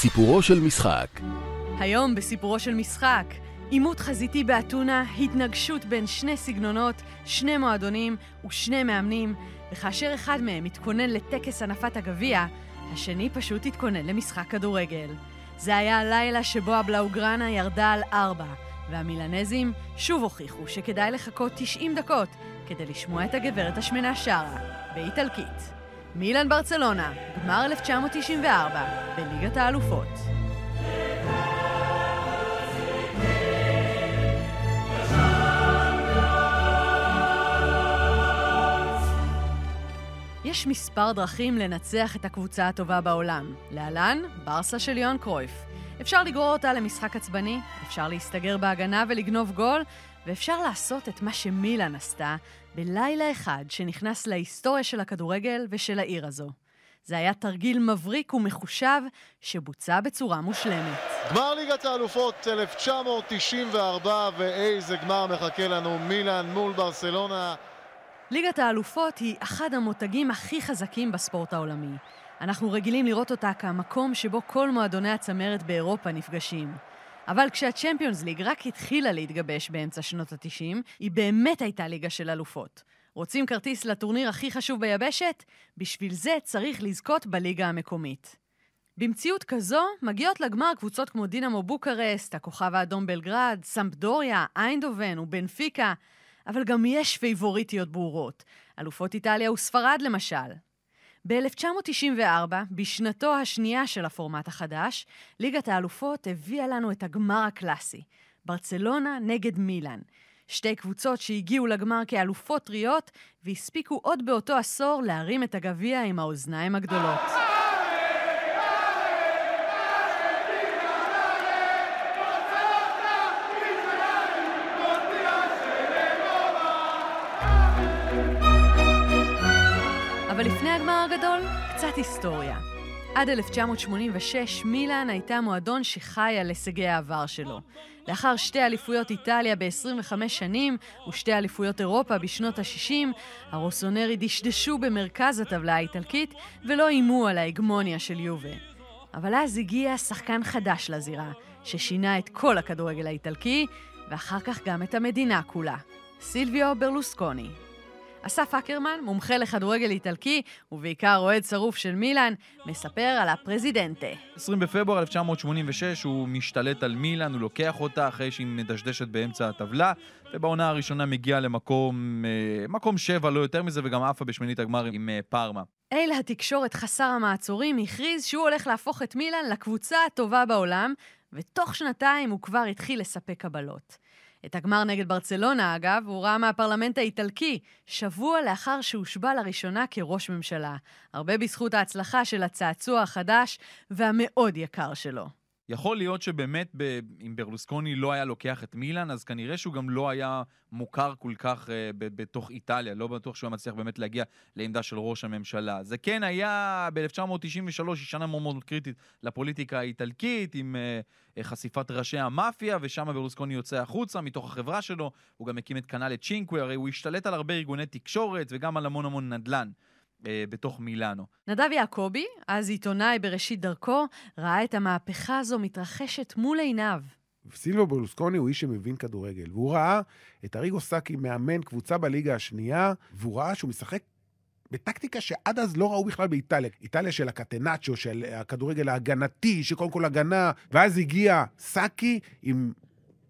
סיפורו של משחק היום בסיפורו של משחק, עימות חזיתי באתונה, התנגשות בין שני סגנונות, שני מועדונים ושני מאמנים, וכאשר אחד מהם התכונן לטקס הנפת הגביע, השני פשוט התכונן למשחק כדורגל. זה היה הלילה שבו הבלאוגרנה ירדה על ארבע, והמילנזים שוב הוכיחו שכדאי לחכות 90 דקות כדי לשמוע את הגברת השמנה שרה, באיטלקית. מילאן ברצלונה, גמר 1994, בליגת האלופות. יש מספר דרכים לנצח את הקבוצה הטובה בעולם. להלן, ברסה של יוהאן קרויף. אפשר לגרור אותה למשחק עצבני, אפשר להסתגר בהגנה ולגנוב גול, ואפשר לעשות את מה שמילן עשתה בלילה אחד שנכנס להיסטוריה של הכדורגל ושל העיר הזו. זה היה תרגיל מבריק ומחושב שבוצע בצורה מושלמת. גמר ליגת האלופות 1994, ואיזה גמר מחכה לנו, מילאן מול ברסלונה. ליגת האלופות היא אחד המותגים הכי חזקים בספורט העולמי. אנחנו רגילים לראות אותה כמקום שבו כל מועדוני הצמרת באירופה נפגשים. אבל כשהצ'מפיונס ליג רק התחילה להתגבש באמצע שנות ה-90, היא באמת הייתה ליגה של אלופות. רוצים כרטיס לטורניר הכי חשוב ביבשת? בשביל זה צריך לזכות בליגה המקומית. במציאות כזו מגיעות לגמר קבוצות כמו דינמו בוקרסט, הכוכב האדום בלגרד, סמפדוריה, איינדובן ובנפיקה, אבל גם יש פייבוריטיות ברורות. אלופות איטליה וספרד למשל. ב-1994, בשנתו השנייה של הפורמט החדש, ליגת האלופות הביאה לנו את הגמר הקלאסי, ברצלונה נגד מילאן. שתי קבוצות שהגיעו לגמר כאלופות טריות, והספיקו עוד באותו עשור להרים את הגביע עם האוזניים הגדולות. הגמר הגדול, קצת היסטוריה. עד 1986 מילאן הייתה מועדון שחי על הישגי העבר שלו. לאחר שתי אליפויות איטליה ב-25 שנים ושתי אליפויות אירופה בשנות ה-60, הרוסונרי דשדשו במרכז הטבלה האיטלקית ולא איימו על ההגמוניה של יובה. אבל אז הגיע שחקן חדש לזירה, ששינה את כל הכדורגל האיטלקי, ואחר כך גם את המדינה כולה. סילביו ברלוסקוני. אסף אקרמן, מומחה לכדורגל איטלקי, ובעיקר אוהד שרוף של מילאן, מספר על הפרזידנטה. 20 בפברואר 1986 הוא משתלט על מילאן, הוא לוקח אותה אחרי שהיא מדשדשת באמצע הטבלה, ובעונה הראשונה מגיע למקום אה, מקום שבע, לא יותר מזה, וגם עפה בשמינית הגמר עם אה, פארמה. אל התקשורת חסר המעצורים הכריז שהוא הולך להפוך את מילאן לקבוצה הטובה בעולם, ותוך שנתיים הוא כבר התחיל לספק קבלות. את הגמר נגד ברצלונה, אגב, הוא ראה מהפרלמנט האיטלקי, שבוע לאחר שהושבע לראשונה כראש ממשלה. הרבה בזכות ההצלחה של הצעצוע החדש והמאוד יקר שלו. יכול להיות שבאמת ב... אם ברלוסקוני לא היה לוקח את מילאן, אז כנראה שהוא גם לא היה מוכר כל כך uh, ב- בתוך איטליה. לא בטוח שהוא היה מצליח באמת להגיע לעמדה של ראש הממשלה. זה כן היה ב-1993, היא שנה מאוד מאוד קריטית לפוליטיקה האיטלקית, עם uh, חשיפת ראשי המאפיה, ושם ברלוסקוני יוצא החוצה מתוך החברה שלו. הוא גם הקים את כנ"ל את צ'ינקווי, הרי הוא השתלט על הרבה ארגוני תקשורת וגם על המון המון נדל"ן. אה, בתוך מילאנו. נדב יעקבי, אז עיתונאי בראשית דרכו, ראה את המהפכה הזו מתרחשת מול עיניו. סילבו ברלוסקוני הוא איש שמבין כדורגל, והוא ראה את אריגו סאקי מאמן קבוצה בליגה השנייה, והוא ראה שהוא משחק בטקטיקה שעד אז לא ראו בכלל באיטליה. איטליה של הקטנצ'ו, של הכדורגל ההגנתי, שקודם כל הגנה, ואז הגיע סאקי עם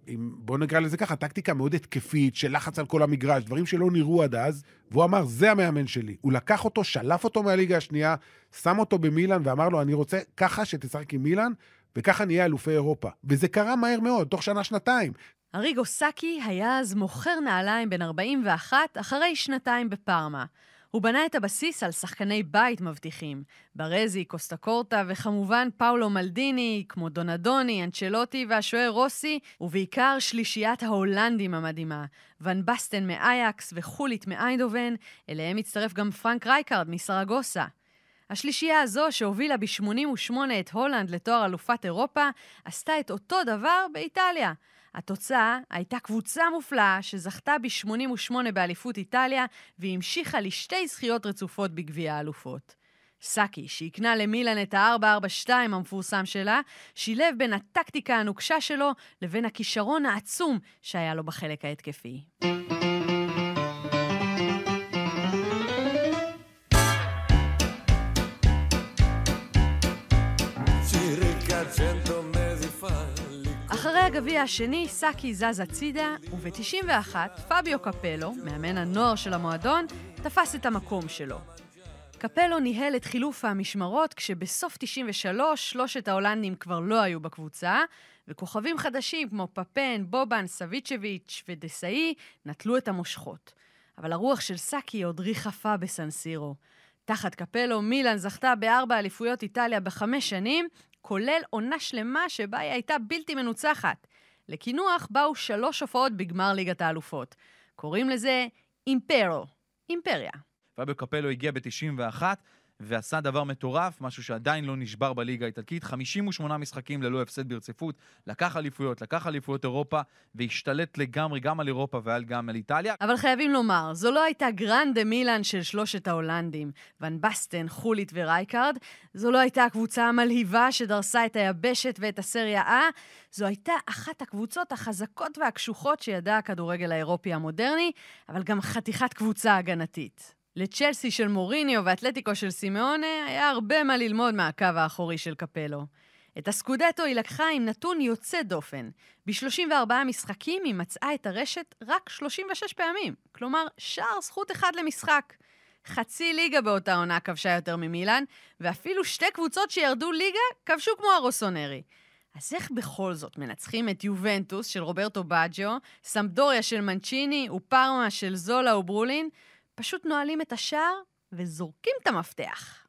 עם, בוא נקרא לזה ככה, טקטיקה מאוד התקפית, של לחץ על כל המגרש, דברים שלא נראו עד אז, והוא אמר, זה המאמן שלי. הוא לקח אותו, שלף אותו מהליגה השנייה, שם אותו במילאן ואמר לו, אני רוצה ככה שתשחק עם מילאן, וככה נהיה אלופי אירופה. וזה קרה מהר מאוד, תוך שנה-שנתיים. אריגו סאקי היה אז מוכר נעליים בן 41 אחרי שנתיים בפארמה. הוא בנה את הבסיס על שחקני בית מבטיחים, ברזי, קוסטה קורטה וכמובן פאולו מלדיני, כמו דונדוני, אנצ'לוטי והשוער רוסי, ובעיקר שלישיית ההולנדים המדהימה, ון בסטן מאייאקס וחולית מאיינדובן, אליהם הצטרף גם פרנק רייקארד מסרגוסה. השלישייה הזו, שהובילה ב-88 את הולנד לתואר אלופת אירופה, עשתה את אותו דבר באיטליה. התוצאה הייתה קבוצה מופלאה שזכתה ב-88 באליפות איטליה והמשיכה לשתי זכיות רצופות בגביע האלופות. סאקי, שהקנה למילן את ה-442 המפורסם שלה, שילב בין הטקטיקה הנוקשה שלו לבין הכישרון העצום שהיה לו בחלק ההתקפי. אחרי הגביע השני, סאקי זז הצידה, וב-91, פביו קפלו, מאמן הנוער של המועדון, תפס את המקום שלו. קפלו ניהל את חילוף המשמרות, כשבסוף 93 שלושת ההולנדים כבר לא היו בקבוצה, וכוכבים חדשים כמו פפן, בובן, סביצ'ביץ' ודסאי נטלו את המושכות. אבל הרוח של סאקי עוד ריחפה בסנסירו. תחת קפלו, מילאן זכתה בארבע אליפויות איטליה בחמש שנים, כולל עונה שלמה שבה היא הייתה בלתי מנוצחת. לקינוח באו שלוש הופעות בגמר ליגת האלופות. קוראים לזה אימפרו, אימפריה. פביו קפלו הגיע ב-91 ועשה דבר מטורף, משהו שעדיין לא נשבר בליגה האיטלקית, 58 משחקים ללא הפסד ברציפות, לקח אליפויות, לקח אליפויות אירופה, והשתלט לגמרי גם על אירופה וגם על איטליה. אבל חייבים לומר, זו לא הייתה grande מילאן של שלושת ההולנדים, ון בסטן, חולית ורייקארד, זו לא הייתה הקבוצה המלהיבה שדרסה את היבשת ואת הסריה A, זו הייתה אחת הקבוצות החזקות והקשוחות שידע הכדורגל האירופי המודרני, אבל גם חתיכת קבוצה הגנתית. לצ'לסי של מוריניו ואתלטיקו של סימאונה היה הרבה מה ללמוד מהקו האחורי של קפלו. את הסקודטו היא לקחה עם נתון יוצא דופן. ב-34 משחקים היא מצאה את הרשת רק 36 פעמים, כלומר שער זכות אחד למשחק. חצי ליגה באותה עונה כבשה יותר ממילאן, ואפילו שתי קבוצות שירדו ליגה כבשו כמו הרוסונרי. אז איך בכל זאת מנצחים את יובנטוס של רוברטו בג'ו, סמדוריה של מנצ'יני ופרמה של זולה וברולין, פשוט נועלים את השער וזורקים את המפתח.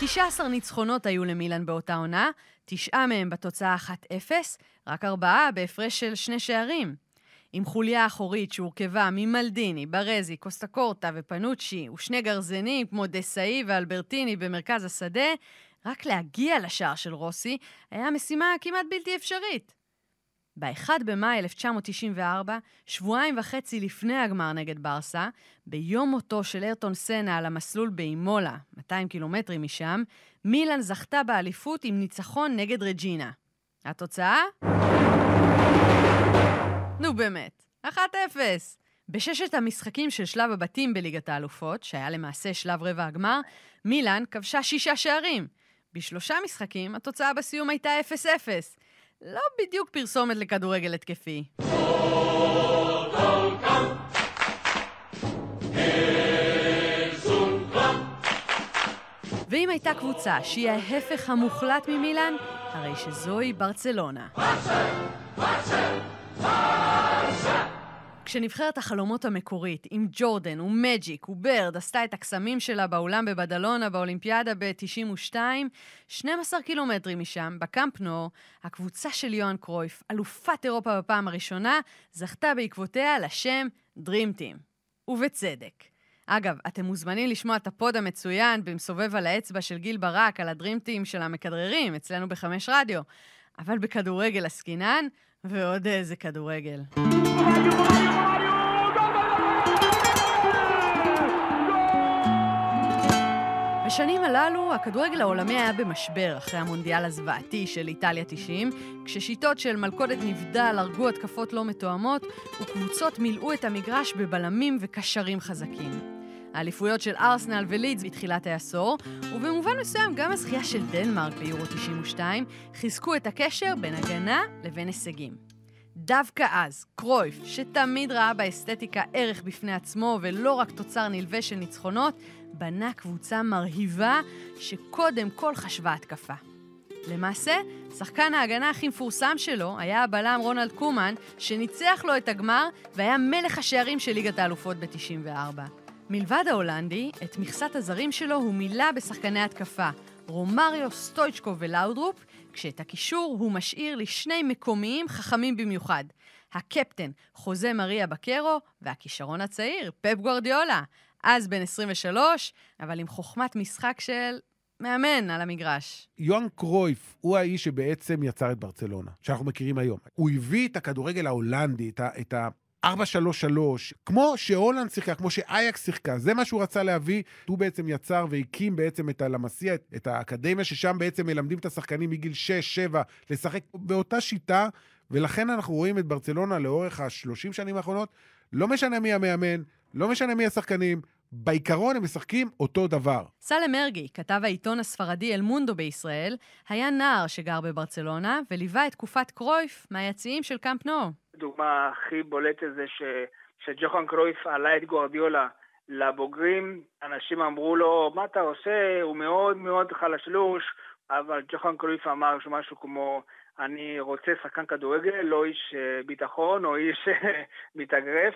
19 ניצחונות היו למילן באותה עונה, תשעה מהם בתוצאה 1-0, רק ארבעה בהפרש של שני שערים. עם חוליה אחורית שהורכבה ממלדיני, ברזי, קוסטה קורטה ופנוצ'י, ושני גרזנים כמו דסאי ואלברטיני במרכז השדה, רק להגיע לשער של רוסי היה משימה כמעט בלתי אפשרית. ב-1 במאי 1994, שבועיים וחצי לפני הגמר נגד ברסה, ביום מותו של ארטון סנה על המסלול באימולה, 200 קילומטרים משם, מילאן זכתה באליפות עם ניצחון נגד רג'ינה. התוצאה? נו באמת, 1-0. בששת המשחקים של שלב הבתים בליגת האלופות, שהיה למעשה שלב רבע הגמר, מילאן כבשה שישה שערים. בשלושה משחקים התוצאה בסיום הייתה 0-0. לא בדיוק פרסומת לכדורגל התקפי. ואם הייתה קבוצה שהיא ההפך המוחלט ממילאן, הרי שזוהי ברצלונה. ברצל! ברצל! ברצל! כשנבחרת החלומות המקורית, עם ג'ורדן ומג'יק וברד, עשתה את הקסמים שלה באולם בבדלונה באולימפיאדה ב-92, 12 קילומטרים משם, בקאמפ נור, הקבוצה של יוהאן קרויף, אלופת אירופה בפעם הראשונה, זכתה בעקבותיה לשם Dream Team. ובצדק. אגב, אתם מוזמנים לשמוע את הפוד המצוין במסובב על האצבע של גיל ברק על הדרימטים של המכדררים, אצלנו בחמש רדיו. אבל בכדורגל עסקינן, ועוד איזה כדורגל. בשנים הללו, הכדורגל העולמי היה במשבר אחרי המונדיאל הזוועתי של איטליה 90, כששיטות של מלכודת נבדל הרגו התקפות לא מתואמות, וקבוצות מילאו את המגרש בבלמים וקשרים חזקים. האליפויות של ארסנל ולידס בתחילת העשור, ובמובן מסוים גם הזכייה של דנמרק ביורו 92, חיזקו את הקשר בין הגנה לבין הישגים. דווקא אז, קרויף, שתמיד ראה באסתטיקה ערך בפני עצמו ולא רק תוצר נלווה של ניצחונות, בנה קבוצה מרהיבה שקודם כל חשבה התקפה. למעשה, שחקן ההגנה הכי מפורסם שלו היה הבלם רונלד קומן, שניצח לו את הגמר והיה מלך השערים של ליגת האלופות ב-94. מלבד ההולנדי, את מכסת הזרים שלו הוא מילא בשחקני התקפה, רומריו, סטויצ'קו ולאודרופ, כשאת הקישור הוא משאיר לשני מקומיים חכמים במיוחד. הקפטן, חוזה מריה בקרו, והכישרון הצעיר, פפ גוורדיולה. אז בן 23, אבל עם חוכמת משחק של מאמן על המגרש. יוהאן קרויף הוא האיש שבעצם יצר את ברצלונה, שאנחנו מכירים היום. הוא הביא את הכדורגל ההולנדי, את, ה, את 4-3-3, כמו שהולנד שיחקה, כמו שאייקס שיחקה, זה מה שהוא רצה להביא. הוא בעצם יצר והקים בעצם את הלמסיה, את האקדמיה, ששם בעצם מלמדים את השחקנים מגיל 6-7 לשחק באותה שיטה, ולכן אנחנו רואים את ברצלונה לאורך ה-30 שנים האחרונות, לא משנה מי המאמן, לא משנה מי השחקנים, בעיקרון הם משחקים אותו דבר. סלם מרגי, כתב העיתון הספרדי אל מונדו בישראל, היה נער שגר בברצלונה וליווה את תקופת קרויף מהיציעים של קאמפ נו. הדוגמה הכי בולטת זה ש... שג'וחן קרויף עלה את גוארדיולה לבוגרים, אנשים אמרו לו, מה אתה עושה? הוא מאוד מאוד חלשלוש, אבל ג'וחן קרויף אמר משהו כמו, אני רוצה שחקן כדורגל, לא איש אה, ביטחון או איש אה, מתאגרף.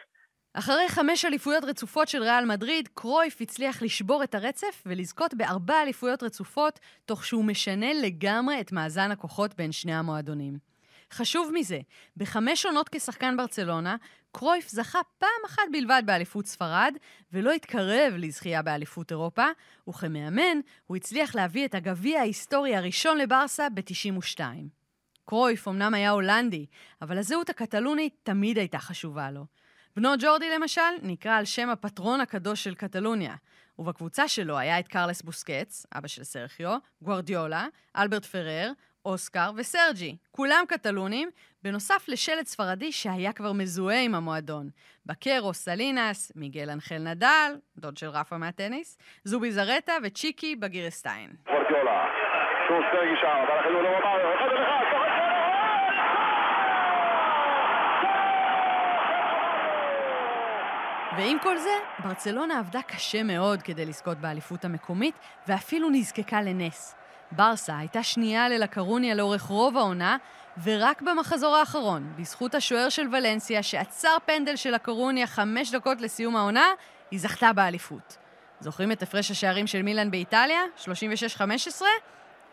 אחרי חמש אליפויות רצופות של ריאל מדריד, קרויף הצליח לשבור את הרצף ולזכות בארבע אליפויות רצופות, תוך שהוא משנה לגמרי את מאזן הכוחות בין שני המועדונים. חשוב מזה, בחמש עונות כשחקן ברצלונה, קרויף זכה פעם אחת בלבד באליפות ספרד, ולא התקרב לזכייה באליפות אירופה, וכמאמן, הוא הצליח להביא את הגביע ההיסטורי הראשון לברסה ב-92. קרויף אמנם היה הולנדי, אבל הזהות הקטלונית תמיד הייתה חשובה לו. בנו ג'ורדי למשל נקרא על שם הפטרון הקדוש של קטלוניה, ובקבוצה שלו היה את קרלס בוסקץ, אבא של סרחיו, גוארדיולה, אלברט פרר, אוסקר וסרג'י, כולם קטלונים, בנוסף לשלט ספרדי שהיה כבר מזוהה עם המועדון. בקרו, סלינס, מיגל אנחל נדל, דוד של רפה מהטניס, זובי זרטה וצ'יקי בגירסטיין. לא ועם כל זה, ברצלונה עבדה קשה מאוד כדי לזכות באליפות המקומית, ואפילו נזקקה לנס. ברסה הייתה שנייה ללקרוניה לאורך רוב העונה, ורק במחזור האחרון, בזכות השוער של ולנסיה, שעצר פנדל של לקרוניה חמש דקות לסיום העונה, היא זכתה באליפות. זוכרים את הפרש השערים של מילאן באיטליה? 36-15?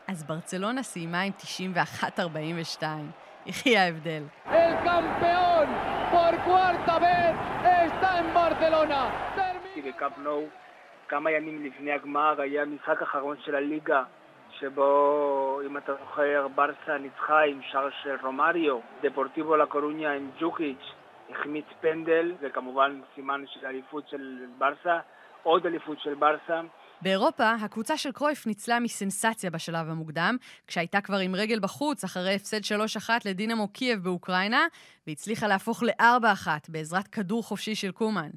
אז ברצלונה סיימה עם 91-42. יחי ההבדל. ברצלונה. בקאמפ נואו, כמה ימים לפני הגמר היה משחק אחרון של הליגה, שבו, אם אתה זוכר, ברסה ניצחה עם שער של רומריו, דפורטיבו לה קורוניה עם ג'וקיץ', החמיץ פנדל, וכמובן סימן של אליפות של ברסה, עוד אליפות של ברסה. באירופה, הקבוצה של קרויף ניצלה מסנסציה בשלב המוקדם, כשהייתה כבר עם רגל בחוץ אחרי הפסד 3-1 לדינמו קייב באוקראינה, והצליחה להפוך ל-4-1 בעזרת כדור חופשי של קומן.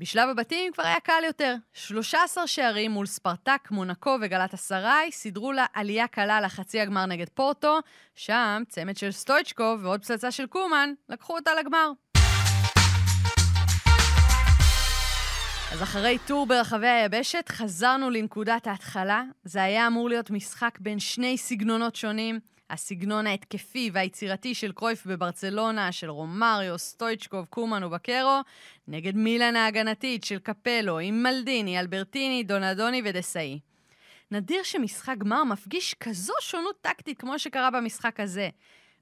בשלב הבתים כבר היה קל יותר. 13 שערים מול ספרטק, מונקו וגלת אסריי סידרו לה עלייה קלה לחצי הגמר נגד פורטו, שם צמד של סטויצ'קוב ועוד פצצה של קומן לקחו אותה לגמר. אז אחרי טור ברחבי היבשת, חזרנו לנקודת ההתחלה. זה היה אמור להיות משחק בין שני סגנונות שונים. הסגנון ההתקפי והיצירתי של קרויף בברצלונה, של רומריו, סטויצ'קוב, קומן ובקרו, נגד מילן ההגנתית של קפלו עם מלדיני, אלברטיני, דונדוני ודסאי. נדיר שמשחק גמר מפגיש כזו שונות טקטית כמו שקרה במשחק הזה.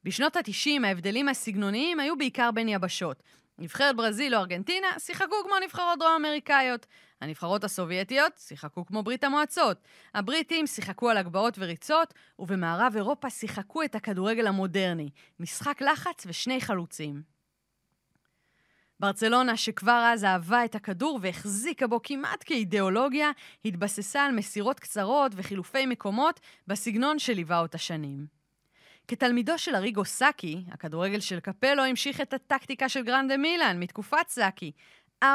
בשנות ה-90 ההבדלים הסגנוניים היו בעיקר בין יבשות. נבחרת ברזיל או ארגנטינה שיחקו כמו נבחרות דרום-אמריקאיות. הנבחרות הסובייטיות שיחקו כמו ברית המועצות. הבריטים שיחקו על הגבהות וריצות, ובמערב אירופה שיחקו את הכדורגל המודרני. משחק לחץ ושני חלוצים. ברצלונה, שכבר אז אהבה את הכדור והחזיקה בו כמעט כאידיאולוגיה, התבססה על מסירות קצרות וחילופי מקומות בסגנון שליווה אותה שנים. כתלמידו של אריגו סאקי, הכדורגל של קפלו המשיך את הטקטיקה של גרנדה מילאן מתקופת סאקי. 4-4-2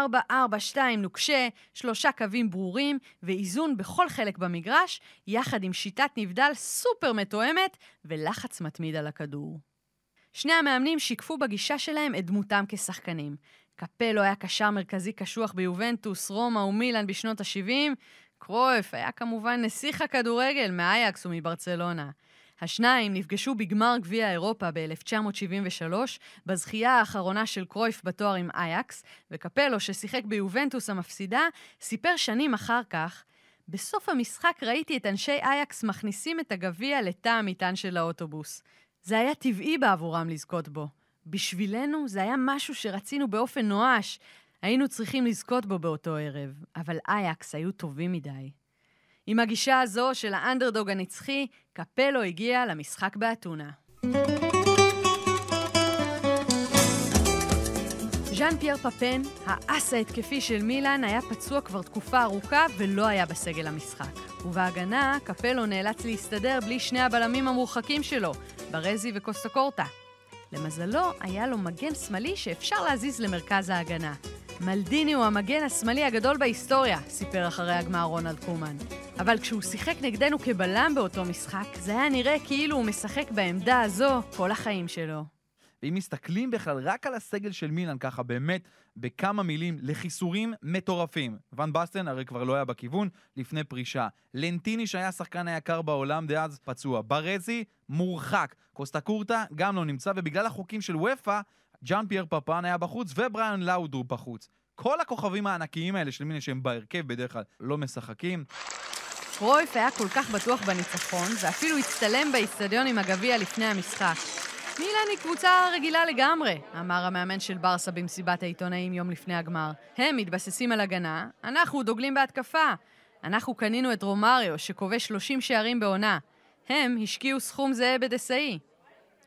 נוקשה, שלושה קווים ברורים ואיזון בכל חלק במגרש, יחד עם שיטת נבדל סופר מתואמת ולחץ מתמיד על הכדור. שני המאמנים שיקפו בגישה שלהם את דמותם כשחקנים. קפלו היה קשר מרכזי קשוח ביובנטוס, רומא ומילאן בשנות ה-70. קרויף היה כמובן נסיך הכדורגל מאייקס ומברצלונה. השניים נפגשו בגמר גביע אירופה ב-1973, בזכייה האחרונה של קרויף בתואר עם אייקס, וקפלו, ששיחק ביובנטוס המפסידה, סיפר שנים אחר כך, בסוף המשחק ראיתי את אנשי אייקס מכניסים את הגביע לתא המטען של האוטובוס. זה היה טבעי בעבורם לזכות בו. בשבילנו זה היה משהו שרצינו באופן נואש. היינו צריכים לזכות בו באותו ערב, אבל אייקס היו טובים מדי. עם הגישה הזו של האנדרדוג הנצחי, קפלו הגיע למשחק באתונה. ז'אן פייר פפן, האס ההתקפי של מילאן, היה פצוע כבר תקופה ארוכה ולא היה בסגל המשחק. ובהגנה, קפלו נאלץ להסתדר בלי שני הבלמים המורחקים שלו, ברזי וקוסטה קורטה. למזלו, היה לו מגן שמאלי שאפשר להזיז למרכז ההגנה. מלדיני הוא המגן השמאלי הגדול בהיסטוריה, סיפר אחרי הגמר רונלד קומן. אבל כשהוא שיחק נגדנו כבלם באותו משחק, זה היה נראה כאילו הוא משחק בעמדה הזו כל החיים שלו. ואם מסתכלים בכלל רק על הסגל של מילאן ככה באמת בכמה מילים לחיסורים מטורפים. ון בסטן הרי כבר לא היה בכיוון לפני פרישה. לנטיני שהיה השחקן היקר בעולם דאז פצוע. ברזי מורחק. קוסטה קורטה גם לא נמצא ובגלל החוקים של ופא ג'אן פייר פפן היה בחוץ ובריאן לאודרו בחוץ. כל הכוכבים הענקיים האלה של מילאן שהם בהרכב בדרך כלל לא משחקים. קרויף היה כל כך בטוח בניצחון, ואפילו הצטלם באיצטדיון עם הגביע לפני המשחק. מילאן היא קבוצה רגילה לגמרי, אמר המאמן של ברסה במסיבת העיתונאים יום לפני הגמר. הם מתבססים על הגנה, אנחנו דוגלים בהתקפה. אנחנו קנינו את רומריו, שכובש 30 שערים בעונה. הם השקיעו סכום זהה בדסאי.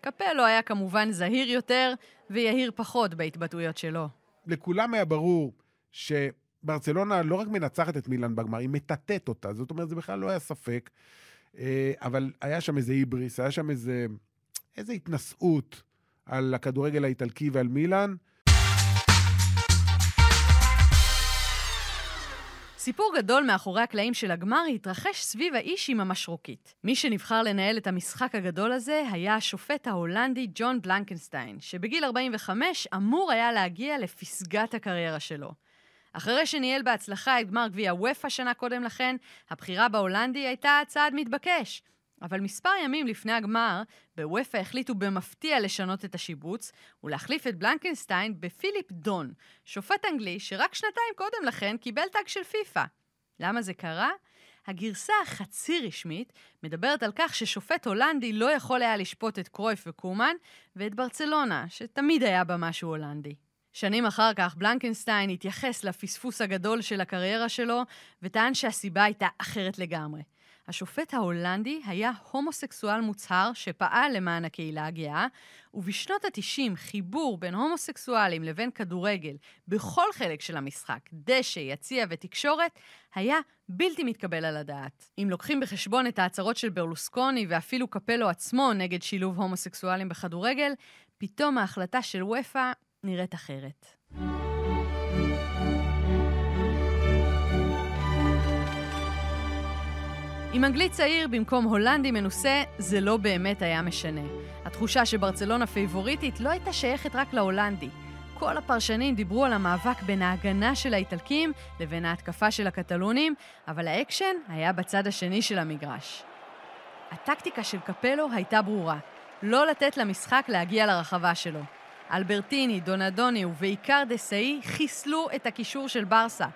קפלו היה כמובן זהיר יותר ויהיר פחות בהתבטאויות שלו. לכולם היה ברור שברצלונה לא רק מנצחת את מילאן בגמר, היא מטאטאת אותה. זאת אומרת, זה בכלל לא היה ספק. אה, אבל היה שם איזה היבריס, היה שם איזה, איזה התנשאות על הכדורגל האיטלקי ועל מילאן. סיפור גדול מאחורי הקלעים של הגמר התרחש סביב האיש עם המשרוקית. מי שנבחר לנהל את המשחק הגדול הזה היה השופט ההולנדי ג'ון בלנקנסטיין, שבגיל 45 אמור היה להגיע לפסגת הקריירה שלו. אחרי שניהל בהצלחה את גמר גביע וופא שנה קודם לכן, הבחירה בהולנדי הייתה צעד מתבקש. אבל מספר ימים לפני הגמר, בוופא החליטו במפתיע לשנות את השיבוץ ולהחליף את בלנקנסטיין בפיליפ דון, שופט אנגלי שרק שנתיים קודם לכן קיבל טאג של פיפא. למה זה קרה? הגרסה החצי רשמית מדברת על כך ששופט הולנדי לא יכול היה לשפוט את קרויף וקומן ואת ברצלונה, שתמיד היה בה משהו הולנדי. שנים אחר כך בלנקנסטיין התייחס לפספוס הגדול של הקריירה שלו וטען שהסיבה הייתה אחרת לגמרי. השופט ההולנדי היה הומוסקסואל מוצהר שפעל למען הקהילה הגאה, ובשנות ה-90 חיבור בין הומוסקסואלים לבין כדורגל בכל חלק של המשחק, דשא, יציע ותקשורת, היה בלתי מתקבל על הדעת. אם לוקחים בחשבון את ההצהרות של ברלוסקוני ואפילו קפלו עצמו נגד שילוב הומוסקסואלים בכדורגל, פתאום ההחלטה של אופ"א נראית אחרת. עם אנגלי צעיר במקום הולנדי מנוסה, זה לא באמת היה משנה. התחושה שברצלונה פייבוריטית לא הייתה שייכת רק להולנדי. כל הפרשנים דיברו על המאבק בין ההגנה של האיטלקים לבין ההתקפה של הקטלונים, אבל האקשן היה בצד השני של המגרש. הטקטיקה של קפלו הייתה ברורה, לא לתת למשחק להגיע לרחבה שלו. אלברטיני, דונדוני ובעיקר דסאי חיסלו את הקישור של ברסה,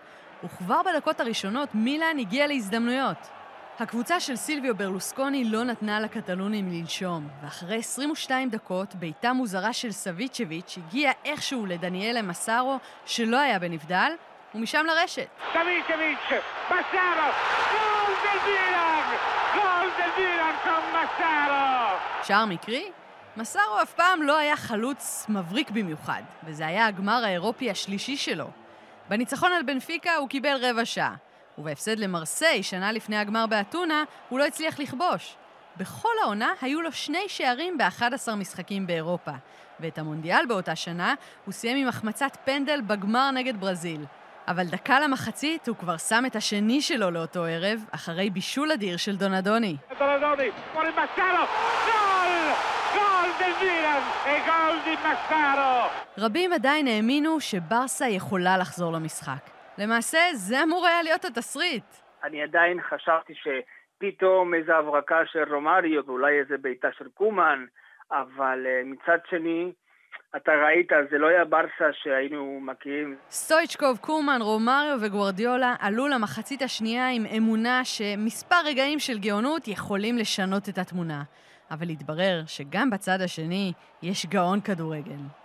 וכבר בדקות הראשונות מילאן הגיע להזדמנויות. הקבוצה של סילביו ברלוסקוני לא נתנה לקטלונים לנשום, ואחרי 22 דקות, בעיטה מוזרה של סביצ'ביץ' הגיע איכשהו לדניאלה מסארו, שלא היה בנבדל, ומשם לרשת. סביצ'ביץ', מסארו, גול דל וילן! גול דל וילן קום מסארו! שער מקרי? מסארו אף פעם לא היה חלוץ מבריק במיוחד, וזה היה הגמר האירופי השלישי שלו. בניצחון על בנפיקה הוא קיבל רבע שעה. ובהפסד למרסיי, שנה לפני הגמר באתונה, הוא לא הצליח לכבוש. בכל העונה היו לו שני שערים ב-11 משחקים באירופה, ואת המונדיאל באותה שנה הוא סיים עם החמצת פנדל בגמר נגד ברזיל. אבל דקה למחצית הוא כבר שם את השני שלו לאותו ערב, אחרי בישול אדיר של דונדוני. דונדוני, רבים עדיין האמינו שברסה יכולה לחזור למשחק. למעשה, זה אמור היה להיות התסריט. אני עדיין חשבתי שפתאום איזו הברקה של רומריו ואולי איזה בעיטה של קומן, אבל uh, מצד שני, אתה ראית, זה לא היה ברסה שהיינו מכירים. סטויצ'קוב, קומן, רומריו וגוורדיולה עלו למחצית השנייה עם אמונה שמספר רגעים של גאונות יכולים לשנות את התמונה. אבל התברר שגם בצד השני יש גאון כדורגל.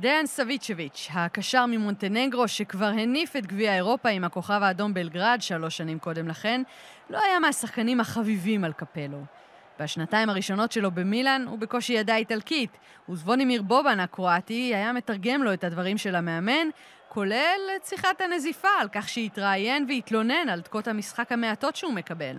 דיין סביצ'ביץ', הקשר ממונטנגרו שכבר הניף את גביע אירופה עם הכוכב האדום בלגרד שלוש שנים קודם לכן, לא היה מהשחקנים החביבים על קפלו. בשנתיים הראשונות שלו במילאן הוא בקושי ידע איטלקית, וזבונימיר בובן הקרואטי היה מתרגם לו את הדברים של המאמן, כולל את שיחת הנזיפה על כך שהתראיין והתלונן על דקות המשחק המעטות שהוא מקבל.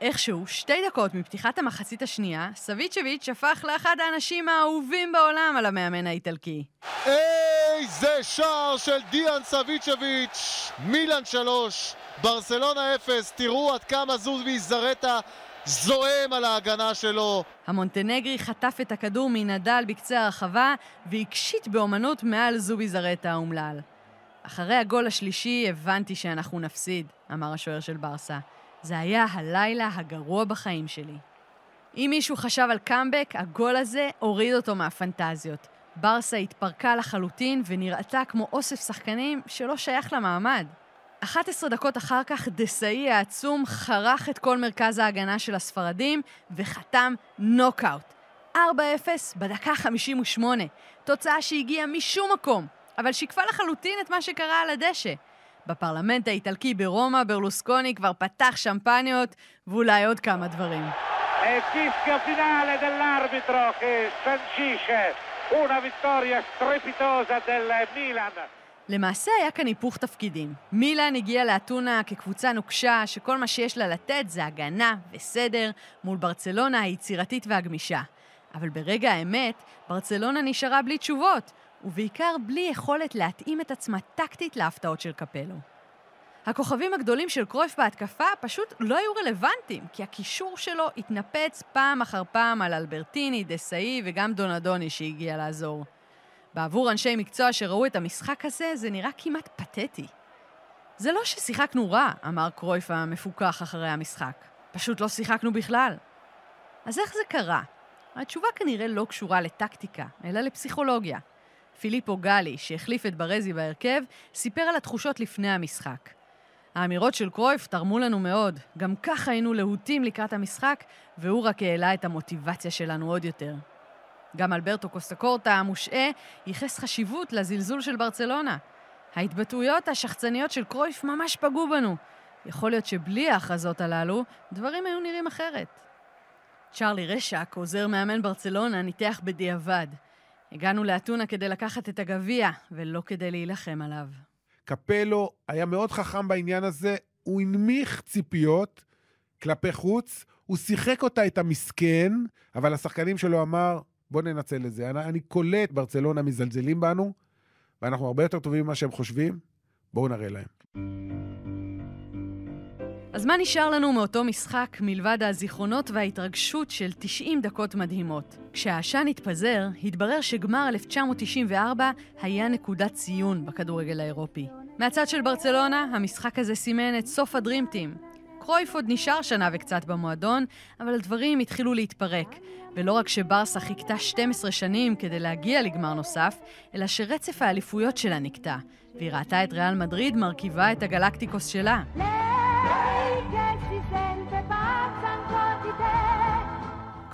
איכשהו, שתי דקות מפתיחת המחצית השנייה, סביצ'ביץ' הפך לאחד האנשים האהובים בעולם על המאמן האיטלקי. איזה שער של דיאן סביצ'ביץ'! מילאן שלוש, ברסלונה אפס, תראו עד כמה זוזבי זרטה זועם על ההגנה שלו. המונטנגרי חטף את הכדור מנדל בקצה הרחבה והקשיט באומנות מעל זובי זרטה האומלל. אחרי הגול השלישי הבנתי שאנחנו נפסיד, אמר השוער של ברסה. זה היה הלילה הגרוע בחיים שלי. אם מישהו חשב על קאמבק, הגול הזה הוריד אותו מהפנטזיות. ברסה התפרקה לחלוטין ונראתה כמו אוסף שחקנים שלא שייך למעמד. 11 דקות אחר כך דסאי העצום חרך את כל מרכז ההגנה של הספרדים וחתם נוקאוט. 4-0 בדקה 58, תוצאה שהגיעה משום מקום, אבל שיקפה לחלוטין את מה שקרה על הדשא. בפרלמנט האיטלקי ברומא, ברלוסקוני כבר פתח שמפניות ואולי עוד כמה דברים. למעשה היה כאן היפוך תפקידים. מילאן הגיעה לאתונה כקבוצה נוקשה, שכל מה שיש לה לתת זה הגנה וסדר מול ברצלונה היצירתית והגמישה. אבל ברגע האמת, ברצלונה נשארה בלי תשובות, ובעיקר בלי יכולת להתאים את עצמה טקטית להפתעות של קפלו. הכוכבים הגדולים של קרויף בהתקפה פשוט לא היו רלוונטיים, כי הקישור שלו התנפץ פעם אחר פעם על אלברטיני, דסאי וגם דונדוני שהגיע לעזור. בעבור אנשי מקצוע שראו את המשחק הזה, זה נראה כמעט פתטי. זה לא ששיחקנו רע, אמר קרויף המפוכח אחרי המשחק. פשוט לא שיחקנו בכלל. אז איך זה קרה? התשובה כנראה לא קשורה לטקטיקה, אלא לפסיכולוגיה. פיליפו גלי, שהחליף את ברזי בהרכב, סיפר על התחושות לפני המשחק. האמירות של קרויף תרמו לנו מאוד. גם ככה היינו להוטים לקראת המשחק, והוא רק העלה את המוטיבציה שלנו עוד יותר. גם אלברטו קוסטקורטה המושעה ייחס חשיבות לזלזול של ברצלונה. ההתבטאויות השחצניות של קרויף ממש פגעו בנו. יכול להיות שבלי ההכרזות הללו, דברים היו נראים אחרת. צ'רלי רשק, עוזר מאמן ברצלונה, ניתח בדיעבד. הגענו לאתונה כדי לקחת את הגביע, ולא כדי להילחם עליו. קפלו היה מאוד חכם בעניין הזה, הוא הנמיך ציפיות כלפי חוץ, הוא שיחק אותה את המסכן, אבל השחקנים שלו אמר, בוא ננצל את זה. אני, אני קולט, ברצלונה מזלזלים בנו, ואנחנו הרבה יותר טובים ממה שהם חושבים, בואו נראה להם. אז מה נשאר לנו מאותו משחק מלבד הזיכרונות וההתרגשות של 90 דקות מדהימות? כשהעשן התפזר, התברר שגמר 1994 היה נקודת ציון בכדורגל האירופי. מהצד של ברצלונה, המשחק הזה סימן את סוף הדרימטים. קרויף עוד נשאר שנה וקצת במועדון, אבל הדברים התחילו להתפרק. ולא רק שברסה חיכתה 12 שנים כדי להגיע לגמר נוסף, אלא שרצף האליפויות שלה נקטע, והיא ראתה את ריאל מדריד מרכיבה את הגלקטיקוס שלה.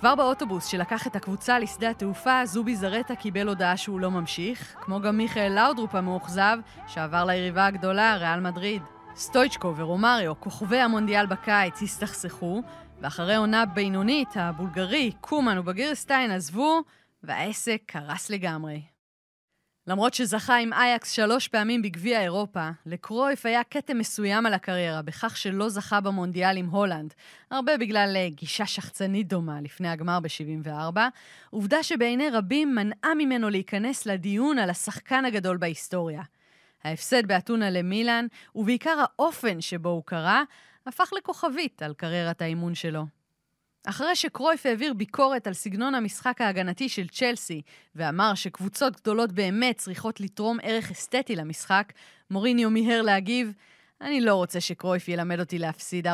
כבר באוטובוס שלקח את הקבוצה לשדה התעופה, זובי זרטה קיבל הודעה שהוא לא ממשיך, כמו גם מיכאל לאודרופ המאוכזב, שעבר ליריבה הגדולה, ריאל מדריד. סטויצ'קו ורומריו, כוכבי המונדיאל בקיץ, הסתכסכו, ואחרי עונה בינונית, הבולגרי, קומן ובגירסטיין עזבו, והעסק קרס לגמרי. למרות שזכה עם אייקס שלוש פעמים בגביע אירופה, לקרויף היה כתם מסוים על הקריירה בכך שלא זכה במונדיאל עם הולנד, הרבה בגלל אה, גישה שחצנית דומה לפני הגמר ב-74, עובדה שבעיני רבים מנעה ממנו להיכנס לדיון על השחקן הגדול בהיסטוריה. ההפסד באתונה למילאן, ובעיקר האופן שבו הוא קרה, הפך לכוכבית על קריירת האימון שלו. אחרי שקרויף העביר ביקורת על סגנון המשחק ההגנתי של צ'לסי, ואמר שקבוצות גדולות באמת צריכות לתרום ערך אסתטי למשחק, מוריניו מיהר להגיב, אני לא רוצה שקרויף ילמד אותי להפסיד 4-0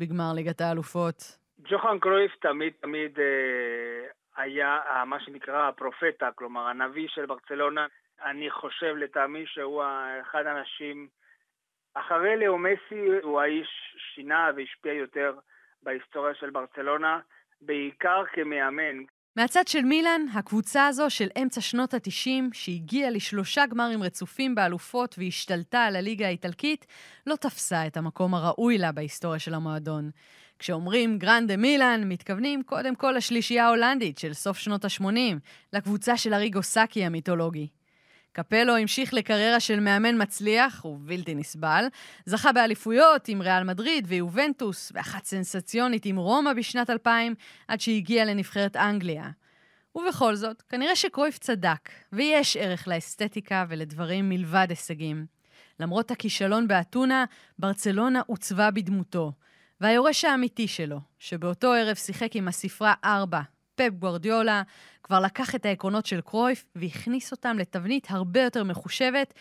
בגמר ליגת האלופות. ג'וחן קרויף תמיד תמיד אה, היה אה, מה שנקרא הפרופטה, כלומר הנביא של ברצלונה. אני חושב לטעמי שהוא אחד האנשים, אחרי לאו מסי הוא האיש שינה והשפיע יותר בהיסטוריה של ברצלונה, בעיקר כמאמן. מהצד של מילאן, הקבוצה הזו של אמצע שנות ה-90, שהגיעה לשלושה גמרים רצופים באלופות והשתלטה על הליגה האיטלקית, לא תפסה את המקום הראוי לה בהיסטוריה של המועדון. כשאומרים גרנדה מילאן, מתכוונים קודם כל לשלישייה ההולנדית של סוף שנות ה-80, לקבוצה של אריגו סאקי המיתולוגי. קפלו המשיך לקריירה של מאמן מצליח ובלתי נסבל, זכה באליפויות עם ריאל מדריד ויובנטוס, ואחת סנסציונית עם רומא בשנת 2000, עד שהגיע לנבחרת אנגליה. ובכל זאת, כנראה שקרויף צדק, ויש ערך לאסתטיקה ולדברים מלבד הישגים. למרות הכישלון באתונה, ברצלונה עוצבה בדמותו. והיורש האמיתי שלו, שבאותו ערב שיחק עם הספרה 4, פפ גוורדיולה, כבר לקח את העקרונות של קרויף והכניס אותם לתבנית הרבה יותר מחושבת,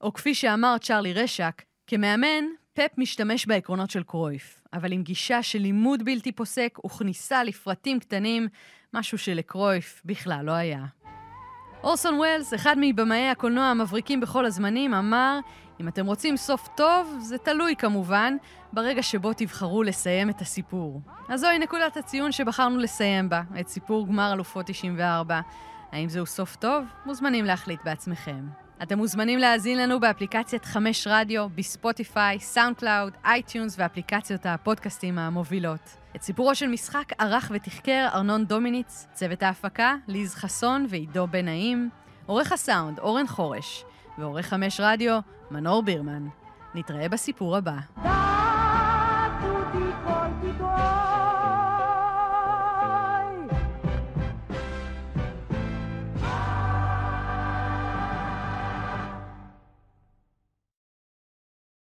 או כפי שאמר צ'רלי רשק, כמאמן, פפ משתמש בעקרונות של קרויף, אבל עם גישה של לימוד בלתי פוסק וכניסה לפרטים קטנים, משהו שלקרויף בכלל לא היה. אורסון ווילס, אחד מבמאי הקולנוע המבריקים בכל הזמנים, אמר, אם אתם רוצים סוף טוב, זה תלוי כמובן, ברגע שבו תבחרו לסיים את הסיפור. אז זוהי נקודת הציון שבחרנו לסיים בה, את סיפור גמר אלופות 94. האם זהו סוף טוב? מוזמנים להחליט בעצמכם. אתם מוזמנים להאזין לנו באפליקציית חמש רדיו, בספוטיפיי, SoundCloud, iTunes ואפליקציות הפודקאסטים המובילות. את סיפורו של משחק ערך ותחקר ארנון דומיניץ, צוות ההפקה, ליז חסון ועידו בן נעים, עורך הסאונד אורן חורש, ועורך חמש רדיו, מנור בירמן. נתראה בסיפור הבא.